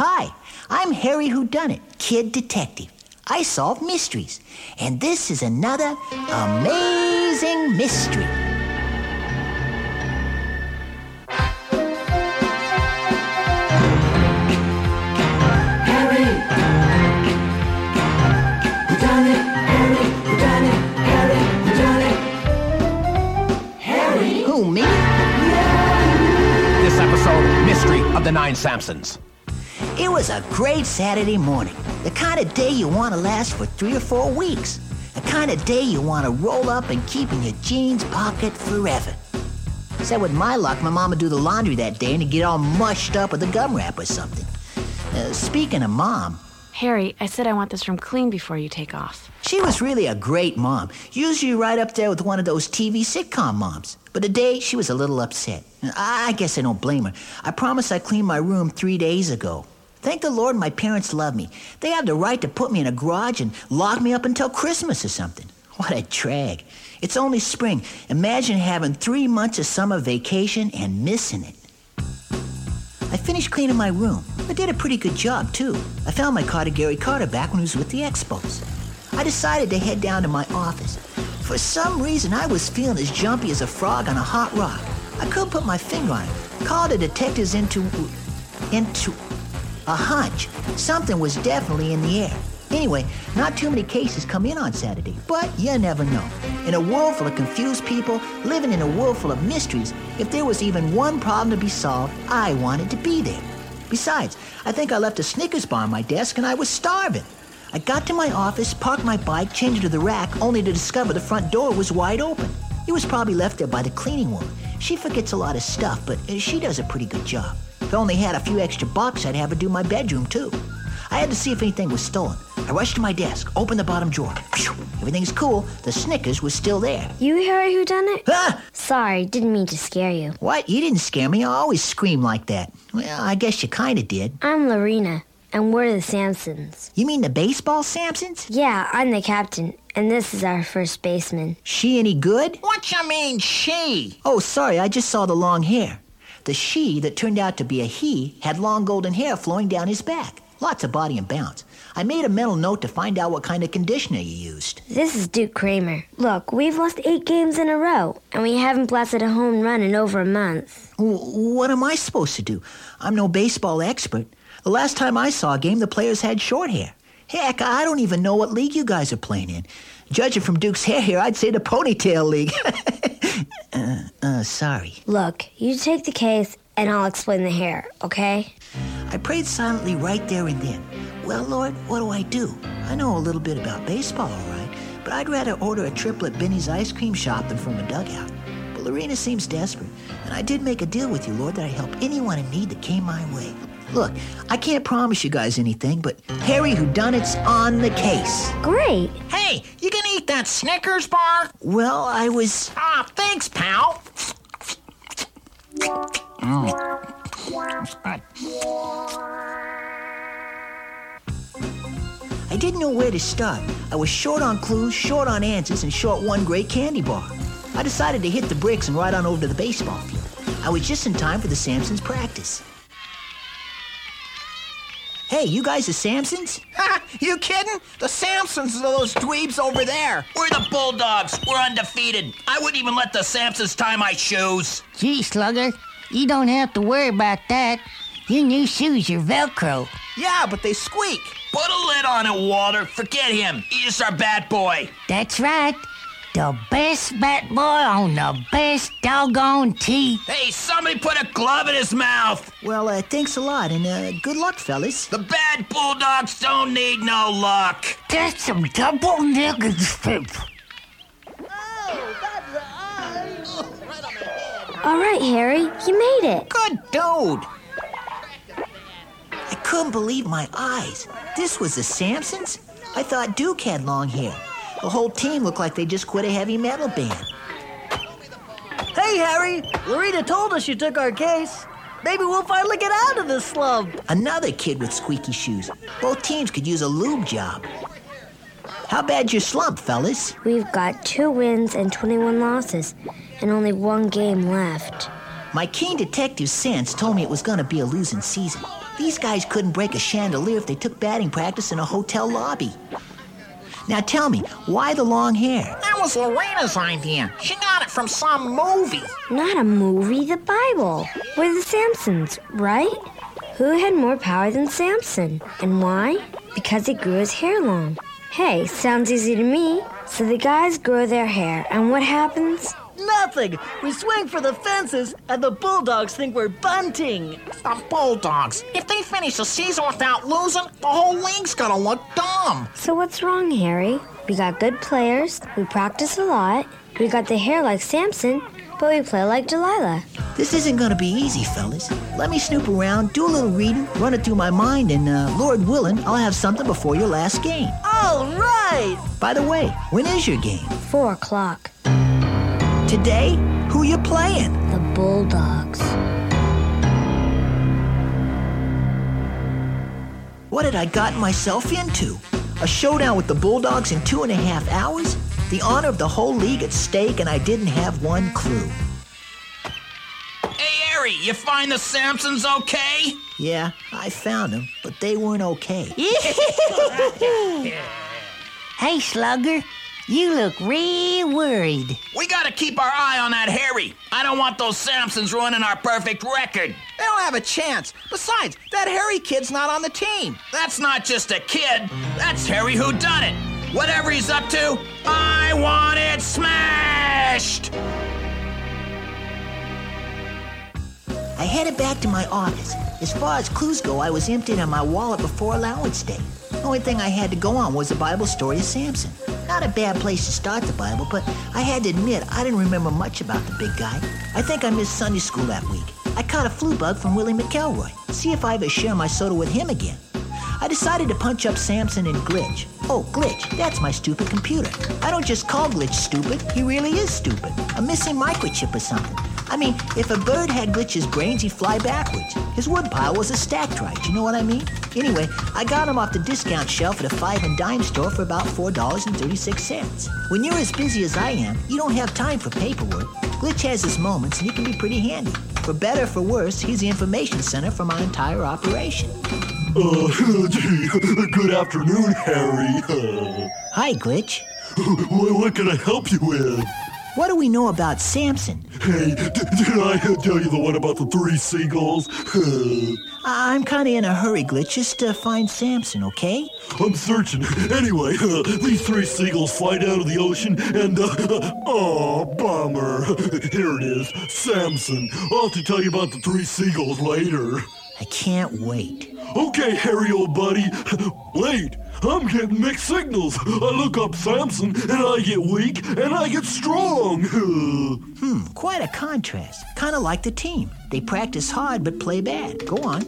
Hi, I'm Harry Whodunit, Kid Detective. I solve mysteries, and this is another amazing mystery. Harry! We done it! Harry! We done it! Harry! We done it! Harry! Who, me? This episode, Mystery of the Nine Samsons. It was a great Saturday morning. The kind of day you want to last for three or four weeks. The kind of day you want to roll up and keep in your jeans pocket forever. Except with my luck, my mom would do the laundry that day and it'd get all mushed up with a gum wrap or something. Uh, speaking of mom, Harry, I said I want this room clean before you take off. she was really a great mom. Usually right up there with one of those TV sitcom moms. But today she was a little upset. I I guess I don't blame her. I promised I'd clean my room three days ago. Thank the Lord my parents love me. They have the right to put me in a garage and lock me up until Christmas or something. What a drag. It's only spring. Imagine having three months of summer vacation and missing it. I finished cleaning my room. I did a pretty good job, too. I found my car to Gary Carter back when he was with the Expos. I decided to head down to my office. For some reason, I was feeling as jumpy as a frog on a hot rock. I couldn't put my finger on it. Called the detectives into. into. A hunch. Something was definitely in the air. Anyway, not too many cases come in on Saturday, but you never know. In a world full of confused people, living in a world full of mysteries, if there was even one problem to be solved, I wanted to be there. Besides, I think I left a Snickers bar on my desk and I was starving. I got to my office, parked my bike, changed it to the rack, only to discover the front door was wide open. It was probably left there by the cleaning woman. She forgets a lot of stuff, but she does a pretty good job. If I only had a few extra bucks, I'd have her do my bedroom too. I had to see if anything was stolen. I rushed to my desk, opened the bottom drawer. Phew, Everything's cool. The Snickers was still there. You Harry Whodunit? Huh? Sorry, didn't mean to scare you. What? You didn't scare me. I always scream like that. Well, I guess you kinda did. I'm Lorena, and we're the Samsons. You mean the baseball Samsons? Yeah, I'm the captain, and this is our first baseman. She any good? What you mean, she? Oh, sorry, I just saw the long hair. The she that turned out to be a he had long golden hair flowing down his back. Lots of body and bounce. I made a mental note to find out what kind of conditioner you used. This is Duke Kramer. Look, we've lost eight games in a row, and we haven't blasted a home run in over a month. W- what am I supposed to do? I'm no baseball expert. The last time I saw a game, the players had short hair. Heck, I don't even know what league you guys are playing in. Judging from Duke's hair here, I'd say the ponytail league. uh, uh, sorry. Look, you take the case, and I'll explain the hair, okay? I prayed silently right there and then. Well, Lord, what do I do? I know a little bit about baseball, all right, but I'd rather order a trip at Benny's ice cream shop than from a dugout. But Lorena seems desperate, and I did make a deal with you, Lord, that I'd help anyone in need that came my way. Look, I can't promise you guys anything, but Harry Whodunit's on the case. Great. Hey, you that Snickers bar? Well, I was. Ah, thanks, pal. Mm. I didn't know where to start. I was short on clues, short on answers, and short one great candy bar. I decided to hit the bricks and ride on over to the baseball field. I was just in time for the Samsons practice. Hey, you guys the Samsons? Ha! You kidding? The Samsons are those dweebs over there. We're the Bulldogs. We're undefeated. I wouldn't even let the Samsons tie my shoes. Gee, Slugger, you don't have to worry about that. Your new shoes are Velcro. Yeah, but they squeak. Put a lid on it, Walter. Forget him. He's just our bat boy. That's right. The best bat boy on the best doggone team. Hey, somebody put a glove in his mouth. Well, uh, thanks a lot, and uh, good luck, fellas. The bad Bulldogs don't need no luck. That's some double nuggets, people. All right, Harry, you made it. Good dude. I couldn't believe my eyes. This was the Samsons? I thought Duke had long hair. The whole team looked like they just quit a heavy metal band. Hey, Harry! Lorena told us you took our case. Maybe we'll finally get out of this slump. Another kid with squeaky shoes. Both teams could use a lube job. How bad's your slump, fellas? We've got two wins and 21 losses, and only one game left. My keen detective sense told me it was gonna be a losing season. These guys couldn't break a chandelier if they took batting practice in a hotel lobby. Now tell me, why the long hair? That was Lorena's idea. She got it from some movie. Not a movie, the Bible. We're the Samsons, right? Who had more power than Samson? And why? Because he grew his hair long. Hey, sounds easy to me. So the guys grow their hair, and what happens? Nothing. We swing for the fences, and the Bulldogs think we're bunting. The Bulldogs. If they finish the season without losing, the whole league's gonna look dumb. So what's wrong, Harry? We got good players, we practice a lot, we got the hair like Samson, but we play like Delilah. This isn't gonna be easy, fellas. Let me snoop around, do a little reading, run it through my mind, and uh, Lord willing, I'll have something before your last game. All right. By the way, when is your game? Four o'clock. Today? Who you playing? The Bulldogs. What had I gotten myself into? A showdown with the Bulldogs in two and a half hours? The honor of the whole league at stake, and I didn't have one clue. Hey, Harry, you find the Samsons okay? Yeah, I found them, but they weren't okay. Hey, Slugger, you look real worried. We gotta keep our eye on that Harry. I don't want those Samsons ruining our perfect record. They don't have a chance. Besides, that Harry kid's not on the team. That's not just a kid. That's Harry Whodunit. Whatever he's up to, I want it smashed. I headed back to my office. As far as clues go, I was emptied on my wallet before allowance day. The only thing I had to go on was the Bible story of Samson. Not a bad place to start the Bible, but I had to admit I didn't remember much about the big guy. I think I missed Sunday school that week. I caught a flu bug from Willie McElroy. See if I ever share my soda with him again. I decided to punch up Samson and Glitch. Oh, Glitch, that's my stupid computer. I don't just call Glitch stupid, he really is stupid. A missing microchip or something. I mean, if a bird had Glitch's brains, he'd fly backwards. His woodpile was a stacked right, you know what I mean? Anyway, I got him off the discount shelf at a five and dime store for about $4.36. When you're as busy as I am, you don't have time for paperwork. Glitch has his moments and he can be pretty handy. For better or for worse, he's the information center for my entire operation. Uh, good afternoon, Harry. Hi, Glitch. what, what can I help you with? What do we know about Samson? Hey, d- did I tell you the one about the three seagulls? I'm kinda in a hurry, Glitch, just to find Samson, okay? I'm searching. Anyway, uh, these three seagulls fly down to the ocean and, uh, oh, bummer. Here it is, Samson. I'll have to tell you about the three seagulls later. I can't wait. Okay, Harry, old buddy. Wait, I'm getting mixed signals. I look up Samson, and I get weak, and I get strong. Hmm, quite a contrast. Kinda like the team. They practice hard but play bad. Go on.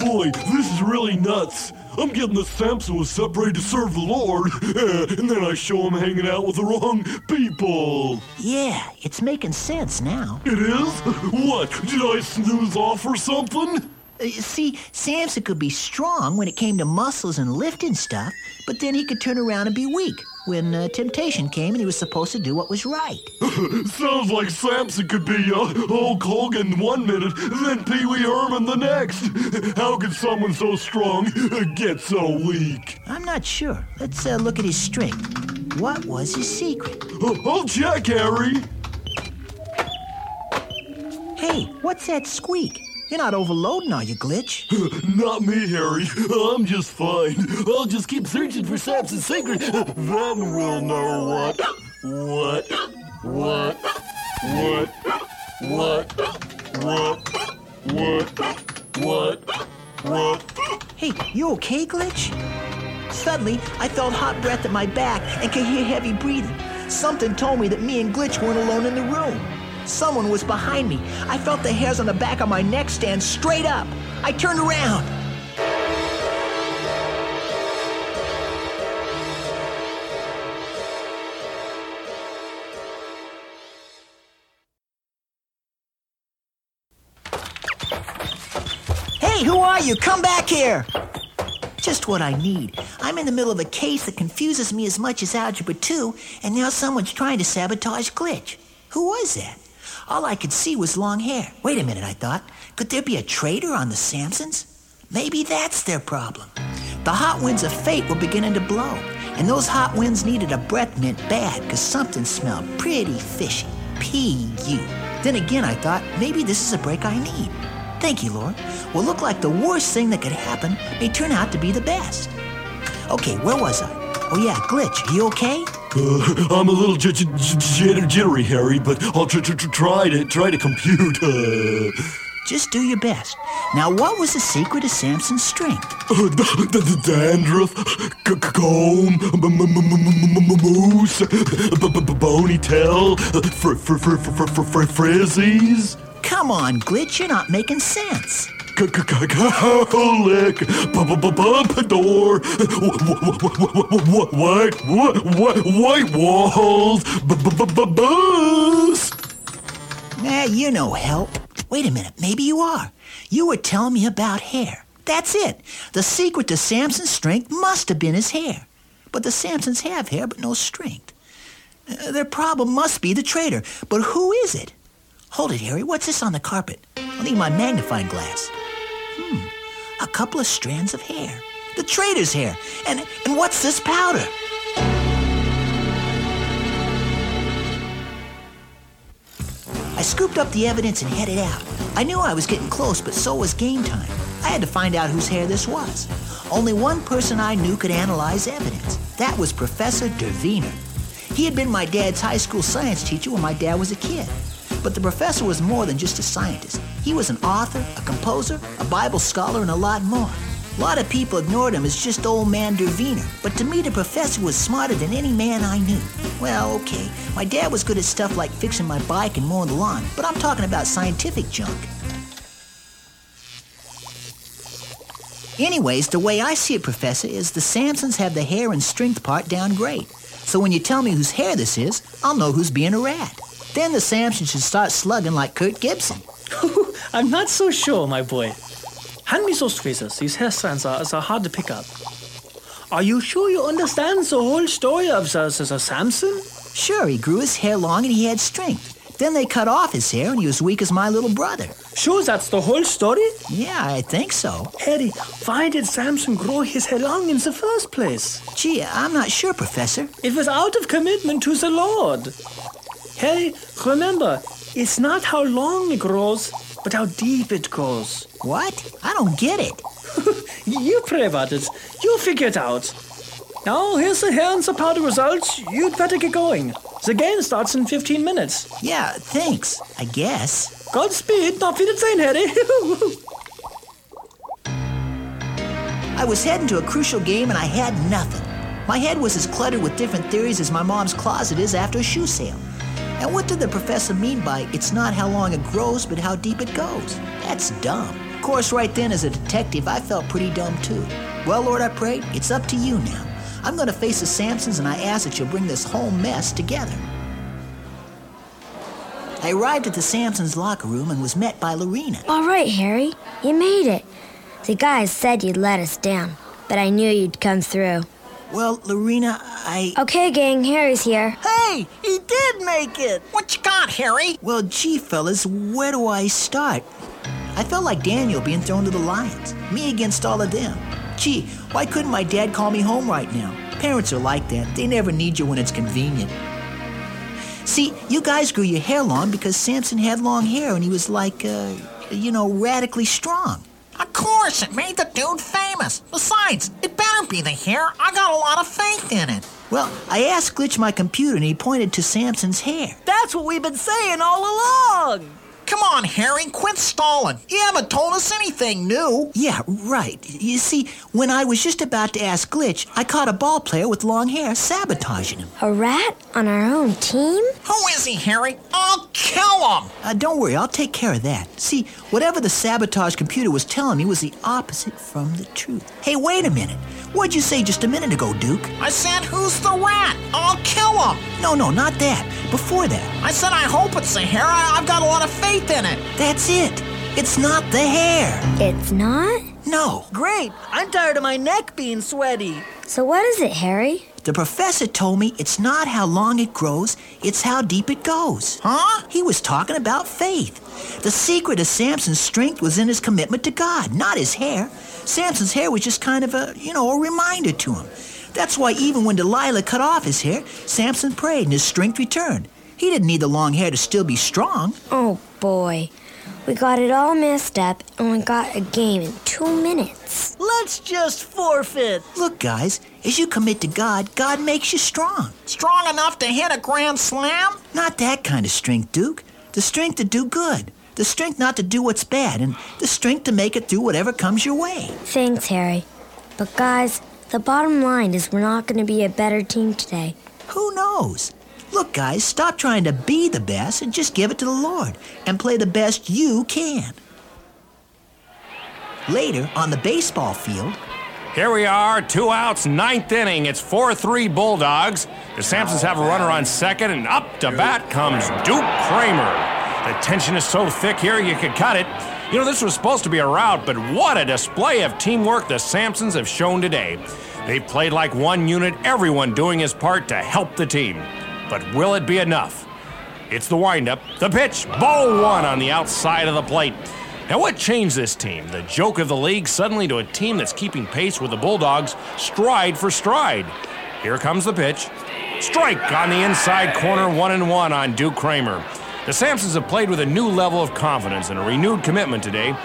Boy, this is really nuts. I'm getting that Samson was separated to serve the Lord, and then I show him hanging out with the wrong people. Yeah, it's making sense now. It is? What? Did I snooze off or something? Uh, see, Samson could be strong when it came to muscles and lifting stuff, but then he could turn around and be weak when uh, temptation came and he was supposed to do what was right. Sounds like Samson could be uh, Hulk Hogan one minute, then Pee Wee Herman the next. How could someone so strong get so weak? I'm not sure. Let's uh, look at his strength. What was his secret? I'll check, Harry. Hey, what's that squeak? You're not overloading, are you, Glitch? Not me, Harry. I'm just fine. I'll just keep searching for Samson's secret. Then we'll know what. What? What? What? What? What? What? What? What? Hey, you okay, Glitch? Suddenly, I felt hot breath at my back and could hear heavy breathing. Something told me that me and Glitch weren't alone in the room. Someone was behind me. I felt the hairs on the back of my neck stand straight up. I turned around. Hey, who are you? Come back here! Just what I need. I'm in the middle of a case that confuses me as much as Algebra 2, and now someone's trying to sabotage Glitch. Who was that? All I could see was long hair. Wait a minute, I thought. Could there be a traitor on the Samsons? Maybe that's their problem. The hot winds of fate were beginning to blow, and those hot winds needed a breath mint bad because something smelled pretty fishy. P.U. Then again, I thought maybe this is a break I need. Thank you, Lord. Will look like the worst thing that could happen may turn out to be the best. Okay, where was I? Oh yeah, Glitch, you okay? Uh, I'm a little j- j- j- jittery, Harry, but I'll tr- tr- tr- try to try to compute. Uh, Just do your best. Now, what was the secret of Samson's strength? uh, the, the, the dandruff, c- comb, mousse, bony tail, fr- fr- fr- fr- fr- fr- frizzies. Come on, Glitch, you're not making sense. C- c- c- Cowlick, b- b- b- pompadour, white, white, white walls, b- b- b- b- boost. Eh, you no help. Wait a minute, maybe you are. You were telling me about hair. That's it. The secret to Samson's strength must have been his hair. But the Samsons have hair, but no strength. Uh, their problem must be the traitor. But who is it? Hold it, Harry. What's this on the carpet? I'll need my magnifying glass. Hmm, a couple of strands of hair. The traitor's hair. And and what's this powder? I scooped up the evidence and headed out. I knew I was getting close, but so was game time. I had to find out whose hair this was. Only one person I knew could analyze evidence. That was Professor Derviner. He had been my dad's high school science teacher when my dad was a kid. But the professor was more than just a scientist. He was an author, a composer, a Bible scholar, and a lot more. A lot of people ignored him as just old man Derviner, but to me the professor was smarter than any man I knew. Well, okay, my dad was good at stuff like fixing my bike and mowing the lawn, but I'm talking about scientific junk. Anyways, the way I see it, Professor, is the Samsons have the hair and strength part down great. So when you tell me whose hair this is, I'll know who's being a rat. Then the Samson should start slugging like Kirk Gibson. I'm not so sure, my boy. Hand me those tweezers. These hair strands are, are hard to pick up. Are you sure you understand the whole story of the, the, the Samson? Sure, he grew his hair long and he had strength. Then they cut off his hair and he was weak as my little brother. Sure, that's the whole story? Yeah, I think so. Harry, why did Samson grow his hair long in the first place? Gee, I'm not sure, Professor. It was out of commitment to the Lord. Harry, remember, it's not how long it grows, but how deep it goes. What? I don't get it. You pray about it. You'll figure it out. Now, here's the hair and the powder results. You'd better get going. The game starts in 15 minutes. Yeah, thanks, I guess. Godspeed. Auf Wiedersehen, Harry. I was heading to a crucial game and I had nothing. My head was as cluttered with different theories as my mom's closet is after a shoe sale. And what did the professor mean by it's not how long it grows, but how deep it goes? That's dumb. Of course, right then as a detective, I felt pretty dumb too. Well, Lord, I prayed, it's up to you now. I'm going to face the Samsons and I ask that you'll bring this whole mess together. I arrived at the Samsons' locker room and was met by Lorena. All right, Harry, you made it. The guys said you'd let us down, but I knew you'd come through. Well, Lorena, I. Okay, gang, Harry's here. Hey, he did make it. What you got, Harry? Well, gee, fellas, where do I start? I felt like Daniel being thrown to the lions. Me against all of them. Gee, why couldn't my dad call me home right now? Parents are like that. They never need you when it's convenient. See, you guys grew your hair long because Samson had long hair and he was like, uh, you know, radically strong. Of course, it made the dude famous. Besides, it better be the hair. I got a lot of faith in it. Well, I asked Glitch my computer and he pointed to Samson's hair. That's what we've been saying all along. Come on, Harry, quit stalling. You haven't told us anything new. Yeah, right. You see, when I was just about to ask Glitch, I caught a ball player with long hair sabotaging him. A rat on our own team? Who is he, Harry? I'll kill him. Uh, don't worry, I'll take care of that. See, whatever the sabotage computer was telling me was the opposite from the truth. Hey, wait a minute. What'd you say just a minute ago, Duke? I said, who's the rat? I'll kill him. No, no, not that. Before that. I said, I hope it's the hair. I- I've got a lot of faith in it. That's it. It's not the hair. It's not? No. Great. I'm tired of my neck being sweaty. So what is it, Harry? The professor told me it's not how long it grows, it's how deep it goes. Huh? He was talking about faith. The secret of Samson's strength was in his commitment to God, not his hair. Samson's hair was just kind of a, you know, a reminder to him. That's why even when Delilah cut off his hair, Samson prayed and his strength returned. He didn't need the long hair to still be strong. Oh boy. We got it all messed up and we got a game in two minutes. Let's just forfeit. Look, guys, as you commit to God, God makes you strong. Strong enough to hit a grand slam? Not that kind of strength, Duke. The strength to do good. The strength not to do what's bad, and the strength to make it through whatever comes your way. Thanks, Harry. But guys, the bottom line is we're not going to be a better team today. Who knows? Look, guys, stop trying to be the best and just give it to the Lord and play the best you can. Later, on the baseball field, Here we are, two outs, ninth inning. It's 4 3 Bulldogs. The Samsons have a runner on second, and up to bat comes Duke Kramer. The tension is so thick here you could cut it. You know, this was supposed to be a rout, but what a display of teamwork the Samsons have shown today. They've played like one unit, everyone doing his part to help the team. But will it be enough? It's the windup, the pitch, ball one on the outside of the plate. Now, what changed this team? The joke of the league suddenly to a team that's keeping pace with the Bulldogs stride for stride. Here comes the pitch. Strike on the inside corner, one and one on Duke Kramer. The Samsons have played with a new level of confidence and a renewed commitment today.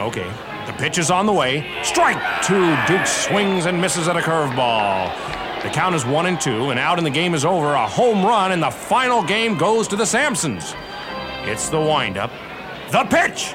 Okay, the pitch is on the way. Strike two. Duke swings and misses at a curveball. The count is one and two, and out and the game is over. A home run, and the final game goes to the Samsons. It's the windup. The pitch.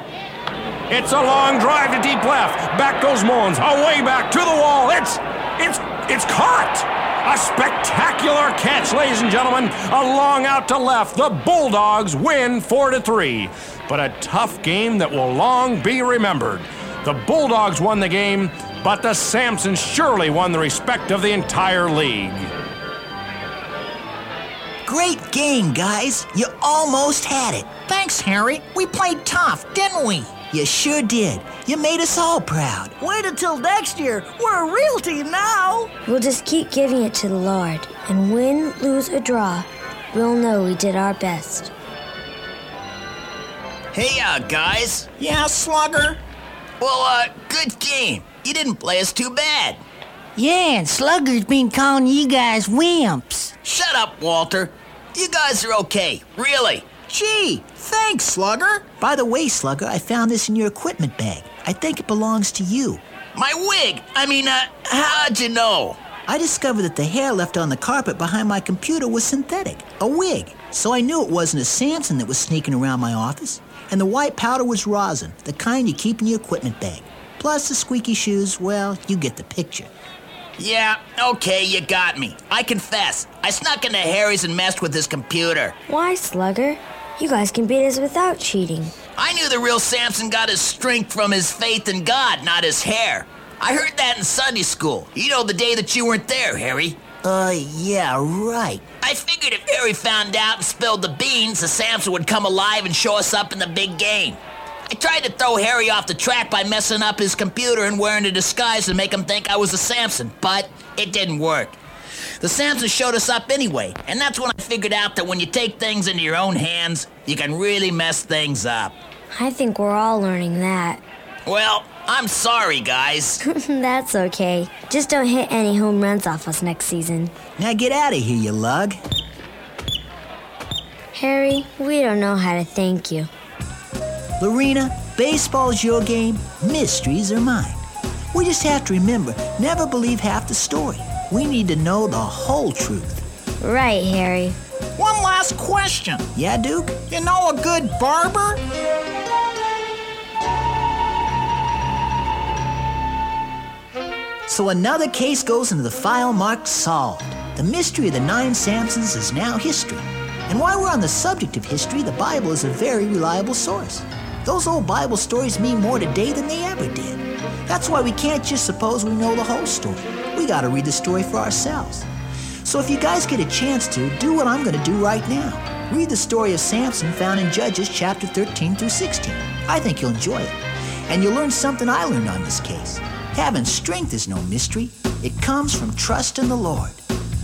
It's a long drive to deep left. Back goes Mullins. Away back to the wall. It's it's it's caught. A spectacular catch, ladies and gentlemen. A long out to left. The Bulldogs win four to three. But a tough game that will long be remembered. The Bulldogs won the game, but the Samsons surely won the respect of the entire league. great game, guys. You almost had it. Thanks, Harry. We played tough, didn't we? You sure did. You made us all proud. Wait until next year. We're a real team now. We'll just keep giving it to the Lord, and win, lose, or draw, we'll know we did our best. Hey, uh, guys. Yeah, Slugger? Well, uh, good game. You didn't play us too bad. Yeah, and Slugger's been calling you guys wimps. Shut up, Walter. You guys are okay, really. Gee, thanks, Slugger. By the way, Slugger, I found this in your equipment bag. I think it belongs to you. My wig. I mean, uh, how'd you know? I discovered that the hair left on the carpet behind my computer was synthetic, a wig. So I knew it wasn't a Samson that was sneaking around my office. And the white powder was rosin, the kind you keep in your equipment bag. Plus the squeaky shoes, well, you get the picture. Yeah, okay, you got me. I confess. I snuck into Harry's and messed with his computer. Why, Slugger? You guys can beat us without cheating. I knew the real Samson got his strength from his faith in God, not his hair. I heard that in Sunday school. You know, the day that you weren't there, Harry. Uh, yeah, right. I figured if Harry found out and spilled the beans, the Samson would come alive and show us up in the big game. I tried to throw Harry off the track by messing up his computer and wearing a disguise to make him think I was a Samson, but it didn't work. The Samson showed us up anyway, and that's when I figured out that when you take things into your own hands, you can really mess things up. I think we're all learning that. Well, I'm sorry, guys. That's okay. Just don't hit any home runs off us next season. Now get out of here, you lug. Harry, we don't know how to thank you. Lorena, baseball's your game, mysteries are mine. We just have to remember never believe half the story. We need to know the whole truth. Right, Harry. One last question. Yeah, Duke? You know a good barber? So another case goes into the file marked solved. The mystery of the nine Samsons is now history. And while we're on the subject of history, the Bible is a very reliable source. Those old Bible stories mean more today than they ever did. That's why we can't just suppose we know the whole story. We gotta read the story for ourselves. So if you guys get a chance to, do what I'm gonna do right now. Read the story of Samson found in Judges chapter 13 through 16. I think you'll enjoy it. And you'll learn something I learned on this case. Having strength is no mystery. It comes from trust in the Lord.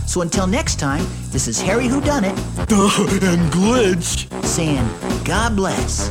So until next time, this is Harry Whodunit and Glitch. saying God bless.